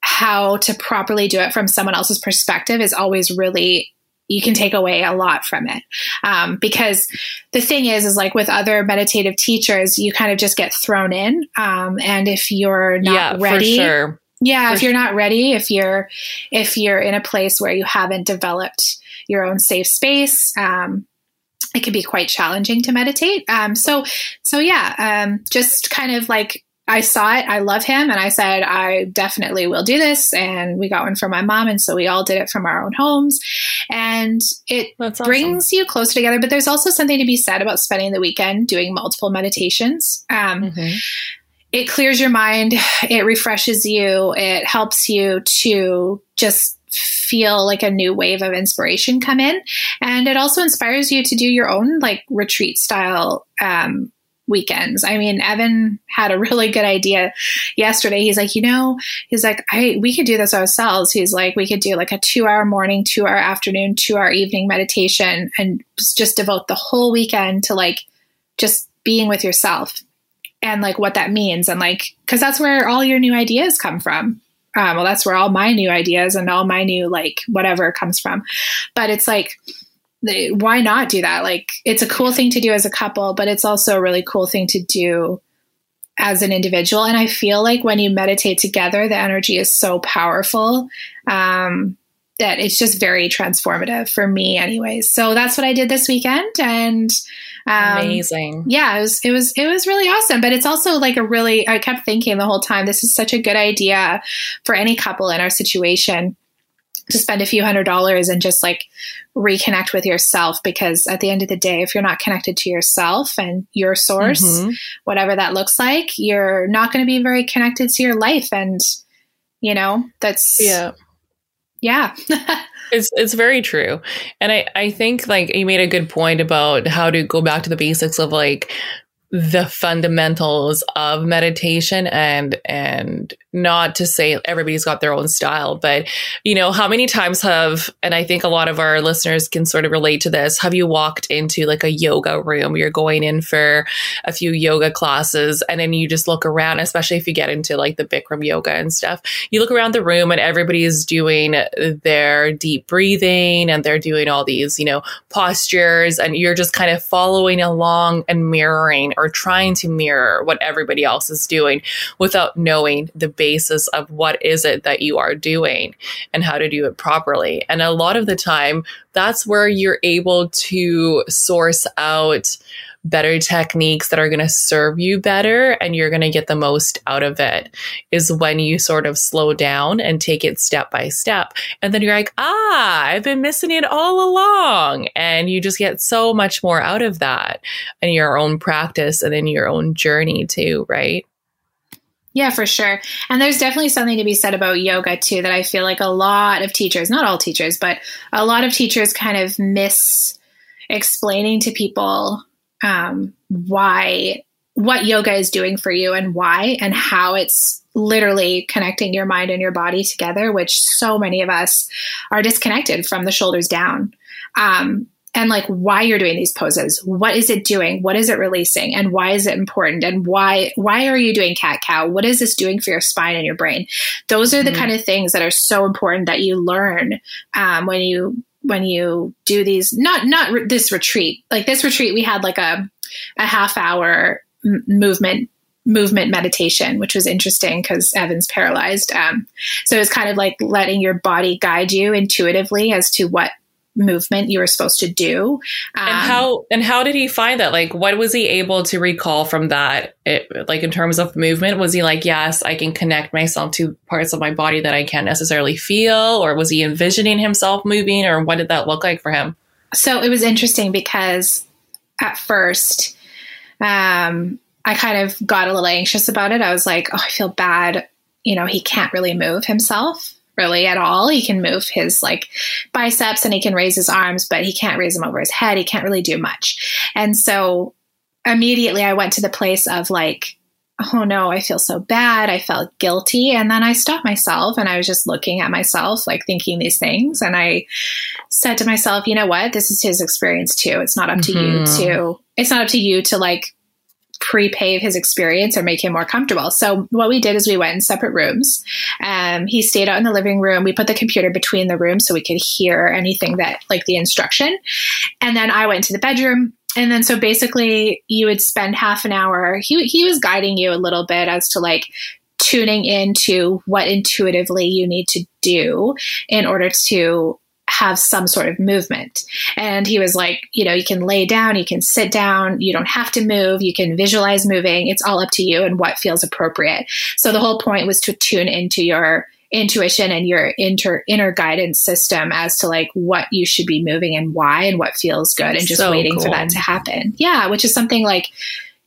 how to properly do it from someone else's perspective is always really you can take away a lot from it. Um, because the thing is is like with other meditative teachers you kind of just get thrown in. Um, and if you're not yeah, ready for sure. yeah For if you're not ready if you're if you're in a place where you haven't developed your own safe space um, it can be quite challenging to meditate. Um, so so yeah um, just kind of like I saw it. I love him. And I said, I definitely will do this. And we got one for my mom. And so we all did it from our own homes. And it awesome. brings you closer together. But there's also something to be said about spending the weekend doing multiple meditations. Um, Mhm. it clears your mind, it refreshes you, it helps you to just feel like a new wave of inspiration come in. And it also inspires you to do your own like retreat style um, weekends. I mean, Evan had a really good idea yesterday. He's like, you know, he's like, I we could do this ourselves. He's like, we could do like a two hour morning, two hour afternoon, two hour evening meditation and just devote the whole weekend to like just being with yourself and like what that means and like because that's where all your new ideas come from um, well that's where all my new ideas and all my new like whatever comes from but it's like why not do that like it's a cool thing to do as a couple but it's also a really cool thing to do as an individual and i feel like when you meditate together the energy is so powerful um, that it's just very transformative for me anyways so that's what i did this weekend and um, Amazing. Yeah, it was it was it was really awesome. But it's also like a really I kept thinking the whole time this is such a good idea for any couple in our situation to spend a few hundred dollars and just like reconnect with yourself because at the end of the day if you're not connected to yourself and your source mm-hmm. whatever that looks like you're not going to be very connected to your life. And you know that's yeah. Yeah. It's it's very true. And i i think like you made a good point about how to go back to the basics of like the fundamentals of meditation and and not to say everybody's got their own style but you know how many times have and i think a lot of our listeners can sort of relate to this have you walked into like a yoga room you're going in for a few yoga classes and then you just look around especially if you get into like the bikram yoga and stuff? You look around the room and everybody is doing their deep breathing and they're doing all these you know postures and you're just kind of following along and mirroring or trying to mirror what everybody else is doing without knowing the basis of what is it that you are doing and how to do it properly. And a lot of the time, that's where you're able to source out better techniques that are going to serve you better and you're going to get the most out of it is when you sort of slow down and take it step by step. And then you're like, ah, I've been missing it all along. And you just get so much more out of that in your own practice and in your own journey too, right? Yeah, for sure. And there's definitely something to be said about yoga too that I feel like a lot of teachers, not all teachers, but a lot of teachers kind of miss explaining to people um, why what yoga is doing for you and why and how it's literally connecting your mind and your body together which so many of us are disconnected from the shoulders down. Um, and like why you're doing these poses. What is it doing? What is it releasing? And why is it important? And why why are you doing cat cow? What is this doing for your spine and your brain? Those are the mm-hmm. kind of things that are so important that you learn um, when you when you do these not not re- this retreat. Like this retreat we had like a a half hour m- movement movement meditation which was interesting because evan's paralyzed. Um, so it's kind of like letting your body guide you intuitively as to what movement you were supposed to do. Um, and how and how did he find that? Like, what was he able to recall from that? It, like in terms of movement, was he like, yes, I can connect myself to parts of my body that I can't necessarily feel, or was he envisioning himself moving, or what did that look like for him? So it was interesting because at first, um, I kind of got a little anxious about it. I was like, oh, I feel bad. You know, he can't really move himself really at all. He can move his like biceps and he can raise his arms, but he can't raise them over his head. He can't really do much. And so immediately I went to the place of like, oh no, I feel so bad. I felt guilty. And then I stopped myself and I was just looking at myself, like thinking these things. And I said to myself, you know what? This is his experience too. It's not up to mm-hmm. you to, it's not up to you to like pre-pave his experience or make him more comfortable. So what we did is we went in separate rooms. Um, he stayed out in the living room. We put the computer between the rooms so we could hear anything that like the instruction. And then I went to the bedroom. And then so basically you would spend half an hour. He he was guiding you a little bit as to like tuning into what intuitively you need to do in order to have some sort of movement. And he was like, you know, you can lay down, you can sit down, you don't have to move, you can visualize moving. It's all up to you and what feels appropriate. So the whole point was to tune into your intuition and your inter, inner guidance system as to like what you should be moving and why and what feels good and just so waiting cool. for that to happen. Yeah, which is something like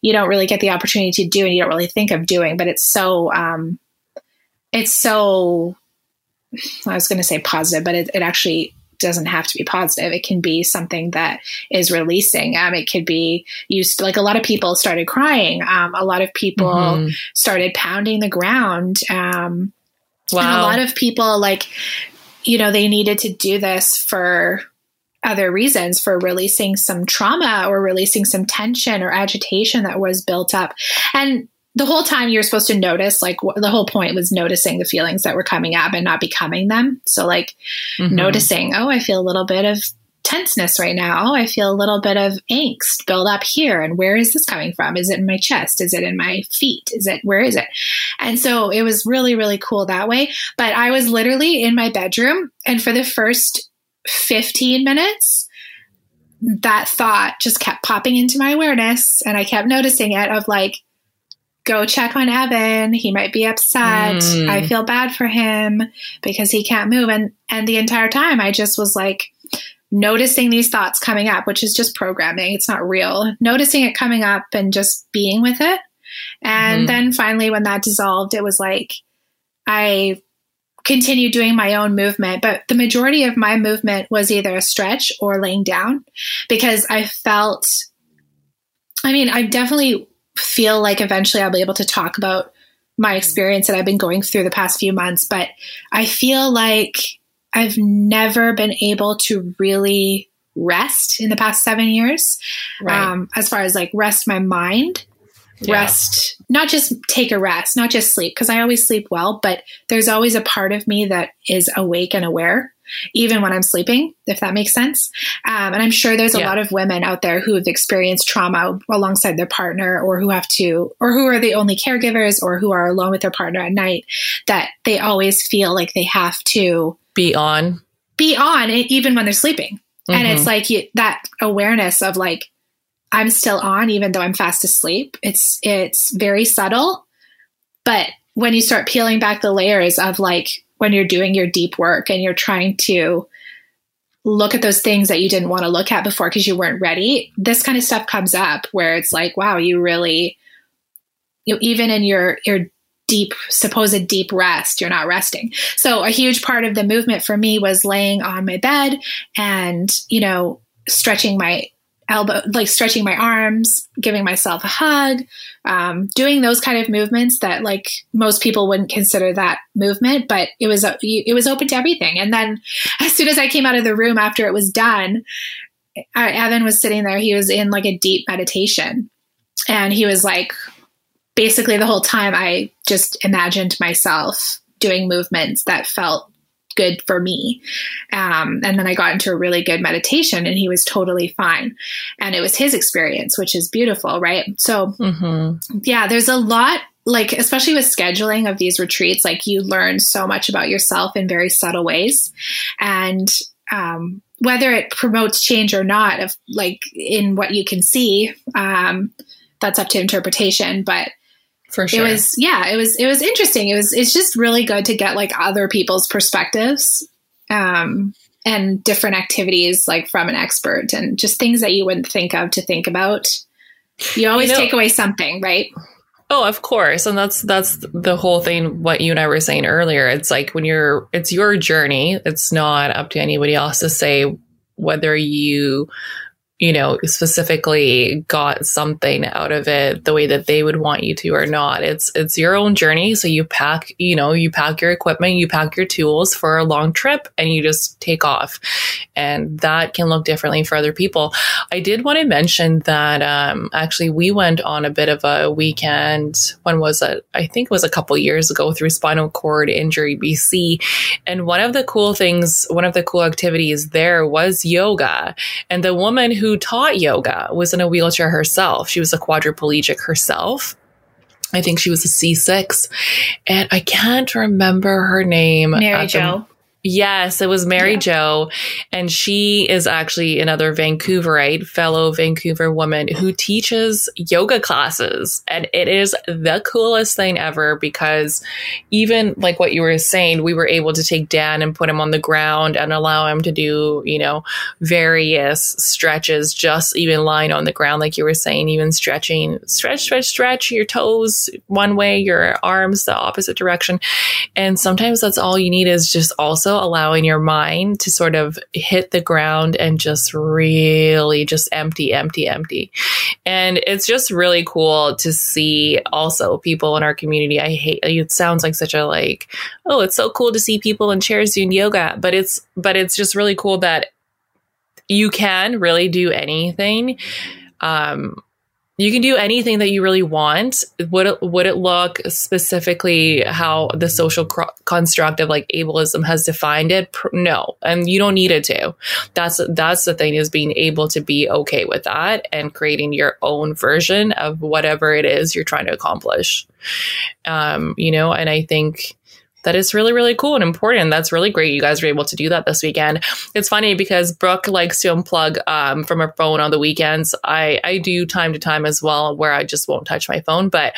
you don't really get the opportunity to do and you don't really think of doing, but it's so um it's so I was going to say positive, but it, it, actually doesn't have to be positive. It can be something that is releasing. Um, it could be used like a lot of people started crying. Um, a lot of people mm-hmm. started pounding the ground. Um, wow. A lot of people like, you know, they needed to do this for other reasons for releasing some trauma or releasing some tension or agitation that was built up. And the whole time you're supposed to notice, like the whole point was noticing the feelings that were coming up and not becoming them. So, like mm-hmm. noticing, oh, I feel a little bit of tenseness right now. Oh, I feel a little bit of angst build up here. And where is this coming from? Is it in my chest? Is it in my feet? Is it, where is it? And so it was really, really cool that way. But I was literally in my bedroom and for the first 15 minutes, that thought just kept popping into my awareness and I kept noticing it of like, go check on Evan. He might be upset. Mm. I feel bad for him because he can't move. And and the entire time I just was like noticing these thoughts coming up, which is just programming. It's not real. Noticing it coming up and just being with it. And mm. then finally when that dissolved, it was like I continued doing my own movement, but the majority of my movement was either a stretch or laying down because I felt, I mean, I definitely feel like eventually I'll be able to talk about my experience that I've been going through the past few months, but I feel like I've never been able to really rest in the past seven years. Right. Um, as far as like rest my mind yeah. rest, not just take a rest, not just sleep, because I always sleep well, but there's always a part of me that is awake and aware, even when I'm sleeping, if that makes sense. Um, and I'm sure there's a yeah. lot of women out there who have experienced trauma alongside their partner or who have to, or who are the only caregivers or who are alone with their partner at night that they always feel like they have to be on, be on even when they're sleeping. Mm-hmm. And it's mm-hmm. like you, that awareness of like, I'm still on even though I'm fast asleep. It's it's very subtle, but when you start peeling back the layers of like when you're doing your deep work and you're trying to look at those things that you didn't want to look at before because you weren't ready, this kind of stuff comes up where it's like, wow, you really you know, even in your your deep supposed deep rest you're not resting so a huge part of the movement for me was laying on my bed and you know stretching my elbow, like stretching my arms, giving myself a hug, um, doing those kind of movements that like most people wouldn't consider that movement, but it was it was open to everything. And then as soon as I came out of the room after it was done, I, Evan was sitting there. He was in like a deep meditation, and he was like, basically the whole time I just imagined myself doing movements that felt good for me. Um, and then I got into a really good meditation and he was totally fine. And it was his experience, which is beautiful, right? So, mm-hmm. yeah, there's a lot like especially with scheduling of these retreats like you learn so much about yourself in very subtle ways and um, whether it promotes change or not of like in what you can see um, that's up to interpretation but for sure. It was yeah, it was it was interesting. It was it's just really good to get like other people's perspectives um and different activities like from an expert and just things that you wouldn't think of to think about. You always you know, take away something, right? Oh, of course. And that's that's the whole thing what you and I were saying earlier. It's like when you're it's your journey. It's not up to anybody else to say whether you you know, specifically got something out of it the way that they would want you to or not. It's it's your own journey. So you pack, you know, you pack your equipment, you pack your tools for a long trip and you just take off. And that can look differently for other people. I did want to mention that um, actually we went on a bit of a weekend. When was it? I think it was a couple years ago through spinal cord injury BC. And one of the cool things, one of the cool activities there was yoga. And the woman who who taught yoga was in a wheelchair herself. She was a quadriplegic herself. I think she was a C6. And I can't remember her name. Mary Jo. Yes, it was Mary yeah. Jo. And she is actually another Vancouverite, fellow Vancouver woman who teaches yoga classes. And it is the coolest thing ever because even like what you were saying, we were able to take Dan and put him on the ground and allow him to do, you know, various stretches, just even lying on the ground, like you were saying, even stretching, stretch, stretch, stretch your toes one way, your arms the opposite direction. And sometimes that's all you need is just also allowing your mind to sort of hit the ground and just really just empty, empty, empty. And it's just really cool to see also people in our community. I hate it sounds like such a like, oh, it's so cool to see people in chairs doing yoga, but it's but it's just really cool that you can really do anything. Um, you can do anything that you really want. Would it, would it look specifically how the social construct of like ableism has defined it? No, and you don't need it to. That's that's the thing is being able to be okay with that and creating your own version of whatever it is you're trying to accomplish. Um, you know, and I think that is really, really cool and important. That's really great. You guys were able to do that this weekend. It's funny because Brooke likes to unplug um, from her phone on the weekends. I, I do time to time as well, where I just won't touch my phone. But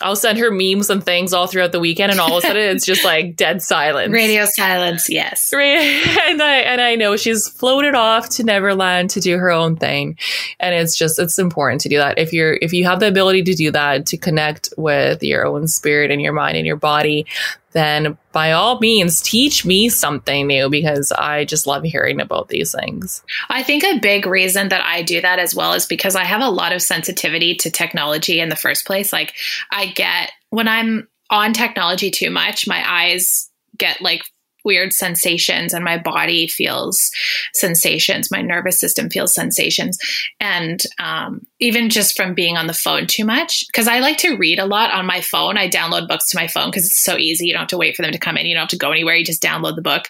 I'll send her memes and things all throughout the weekend, and all of a sudden it's just like dead silence. Radio silence, yes. And I and I know she's floated off to Neverland to do her own thing, and it's just it's important to do that. If you're if you have the ability to do that to connect with your own spirit and your mind and your body, then by all means teach me something new because I just love hearing about these things. I think a big reason that I do that as well is because I have a lot of sensitivity to technology in the first place. Like I get when I'm on technology too much, my eyes get like weird sensations and my body feels sensations. My nervous system feels sensations. And um, even just from being on the phone too much because i like to read a lot on my phone. I download books to my phone because it's so easy. You don't have to wait for them to come in. You don't have to go anywhere. You just download the book.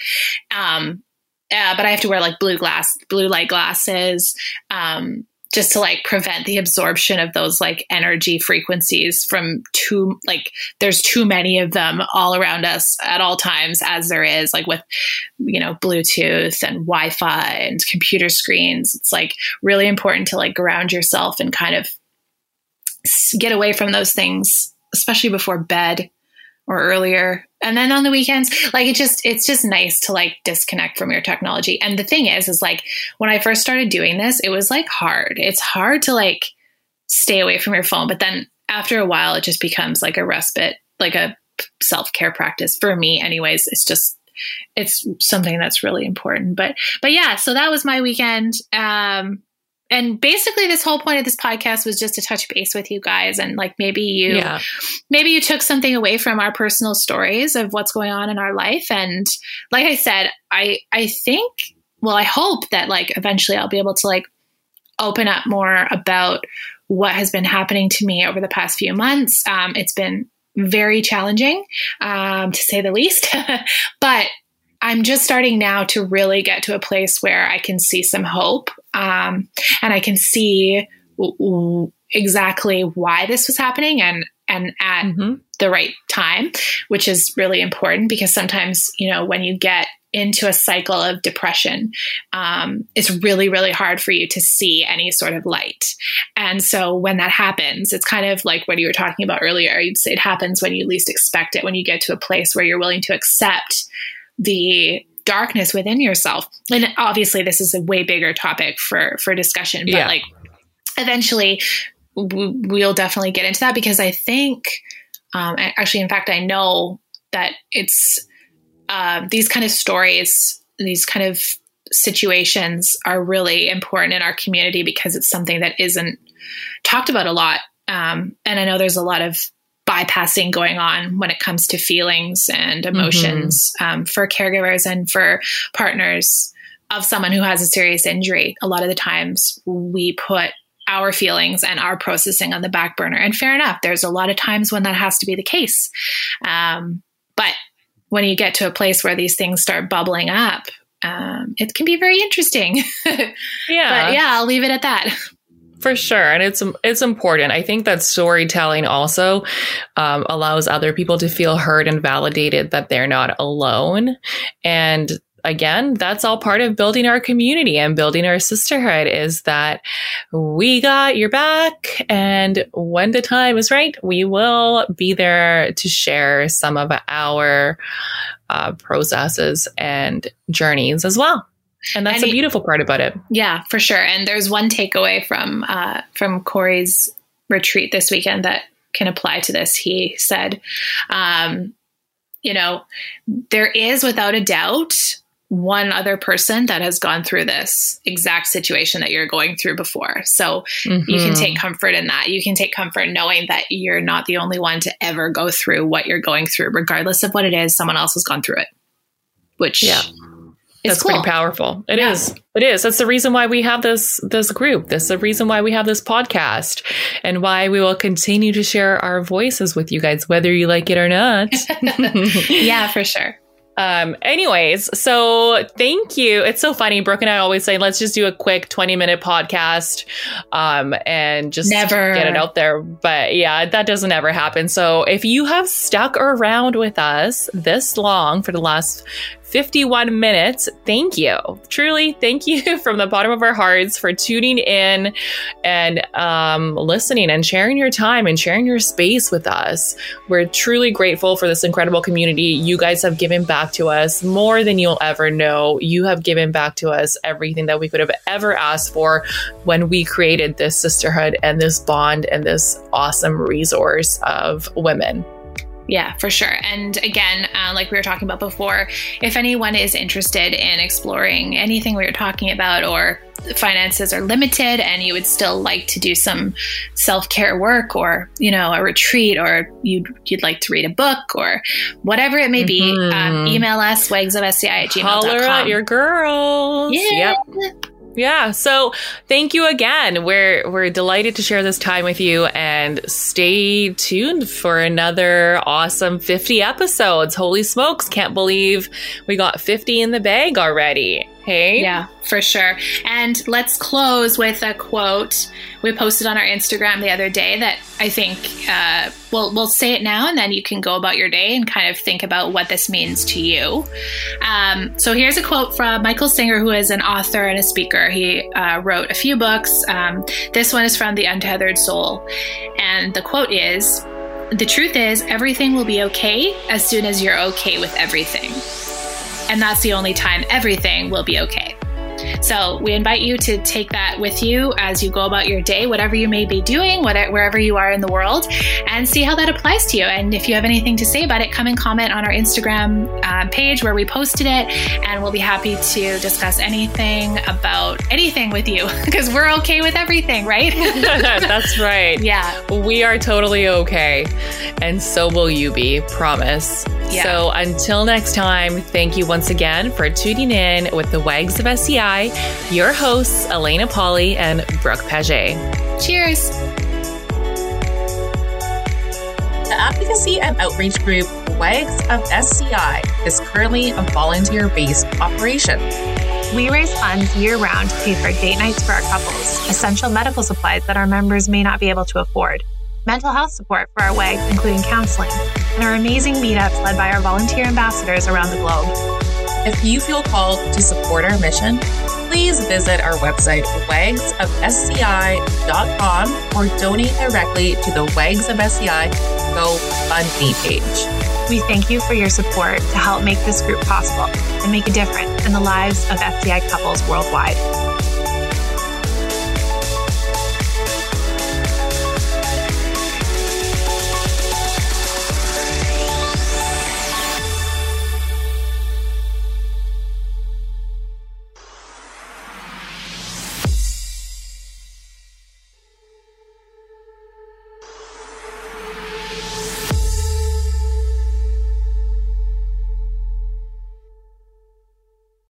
Um, uh, but i have to wear like blue glass blue light glasses. Um, just to like prevent the absorption of those like energy frequencies from too like there's too many of them all around us at all times as there is like with you know bluetooth and wi-fi and computer screens. It's like really important to like ground yourself and kind of get away from those things especially before bed or earlier. And then on the weekends like it just it's just nice to like disconnect from your technology. And the thing is is like when i first started doing this it was like hard. It's hard to like stay away from your phone but then after a while it just becomes like a respite like a self-care practice for me anyways. It's just it's something that's really important. But but yeah so that was my weekend. Um and basically this whole point of this podcast was just to touch base with you guys and like maybe you yeah. maybe you took something away from our personal stories of what's going on in our life. And like i said i i think well i hope that like eventually i'll be able to like open up more about what has been happening to me over the past few months. Um, it's been very challenging um, to say the least. But I'm just starting now to really get to a place where I can see some hope um, and I can see w- w- exactly why this was happening and and at mm-hmm. the right time, which is really important because sometimes you know when you get into a cycle of depression, um, it's really, really hard for you to see any sort of light. And so when that happens, it's kind of like what you were talking about earlier. You'd say it happens when you least expect it, when you get to a place where you're willing to accept the darkness within yourself. And obviously this is a way bigger topic for for discussion, but yeah. like eventually we'll definitely get into that because I think um, actually in fact I know that it's uh, these kind of stories, these kind of situations are really important in our community because it's something that isn't talked about a lot. Um, and I know there's a lot of bypassing going on when it comes to feelings and emotions mm-hmm. um, for caregivers and for partners of someone who has a serious injury. A lot of the times we put our feelings and our processing on the back burner. And fair enough, there's a lot of times when that has to be the case. Um, but when you get to a place where these things start bubbling up, um, it can be very interesting. yeah. But yeah, I'll leave it at that. For sure, and it's it's important. I think that storytelling also um, allows other people to feel heard and validated that they're not alone. And again, that's all part of building our community and building our sisterhood. Is that we got your back, and when the time is right, we will be there to share some of our uh, processes and journeys as well and that's and a beautiful part about it yeah for sure and there's one takeaway from uh, from cory's retreat this weekend that can apply to this he said um, you know there is without a doubt one other person that has gone through this exact situation that you're going through before. So mm-hmm. you can take mm-hmm. comfort in that. You can take comfort knowing that you're not the only one to ever go through what you're going through, regardless of what it is, someone else has gone through it. Which yeah It's That's cool. pretty powerful. It yeah. is. It is. That's the reason why we have this this group. That's the reason why we have this podcast and why we will continue to share our voices with you guys, whether you like it or not. yeah, for sure. Um, anyways, so thank you. It's so funny. Brooke and I always say, let's just do a quick 20 minute podcast um, and just never get it out there. But yeah, that doesn't ever happen. So if you have stuck around with us this long for the last 51 minutes. Thank you. Truly, thank you from the bottom of our hearts for tuning in and um, listening and sharing your time and sharing your space with us. We're truly grateful for this incredible community. You guys have given back to us more than you'll ever know. You have given back to us everything that we could have ever asked for when we created this sisterhood and this bond and this awesome resource of women. Yeah, for sure. And again, uh, like we were talking about before, if anyone is interested in exploring anything we were talking about or finances are limited and you would still like to do some self-care work or you know a retreat or you'd, you'd like to read a book or whatever it may be um, mm-hmm. um, email us wagsofsci at gmail.com Holler at your girls yeah. yep yeah. So thank you again. We're we're delighted to share this time with you and stay tuned for another awesome 50 episodes. Holy smokes, can't believe we got 50 in the bag already. Hey? Yeah, for sure. And let's close with a quote we posted on our Instagram the other day that I think uh, we'll, we'll say it now and then you can go about your day and kind of think about what this means to you. Um, so here's a quote from Michael Singer, who is an author and a speaker. He uh, wrote a few books. Um, this one is from The Untethered Soul. And the quote is The truth is, everything will be okay as soon as you're okay with everything. And that's the only time everything will be okay. So we invite you to take that with you as you go about your day, whatever you may be doing, whatever, wherever you are in the world, and see how that applies to you. And if you have anything to say about it, come and comment on our Instagram uh, page where we posted it, and we'll be happy to discuss anything about anything with you because we're okay with everything, right? That's right. Yeah. We are totally okay. And so will you be, promise. Yeah. So until next time, thank you once again for tuning in with the Wags of SCI, your hosts, Elena Polly and Brooke Paget. Cheers. The advocacy and outreach group Wags of SCI is currently a volunteer based operation. We raise funds year round to pay for date nights for our couples, essential medical supplies that our members may not be able to afford mental health support for our WAGs, including counseling, and our amazing meetups led by our volunteer ambassadors around the globe. If you feel called to support our mission, please visit our website, wagsofsci.com, or donate directly to the Wags of SCI GoFundMe page. We thank you for your support to help make this group possible and make a difference in the lives of SCI couples worldwide.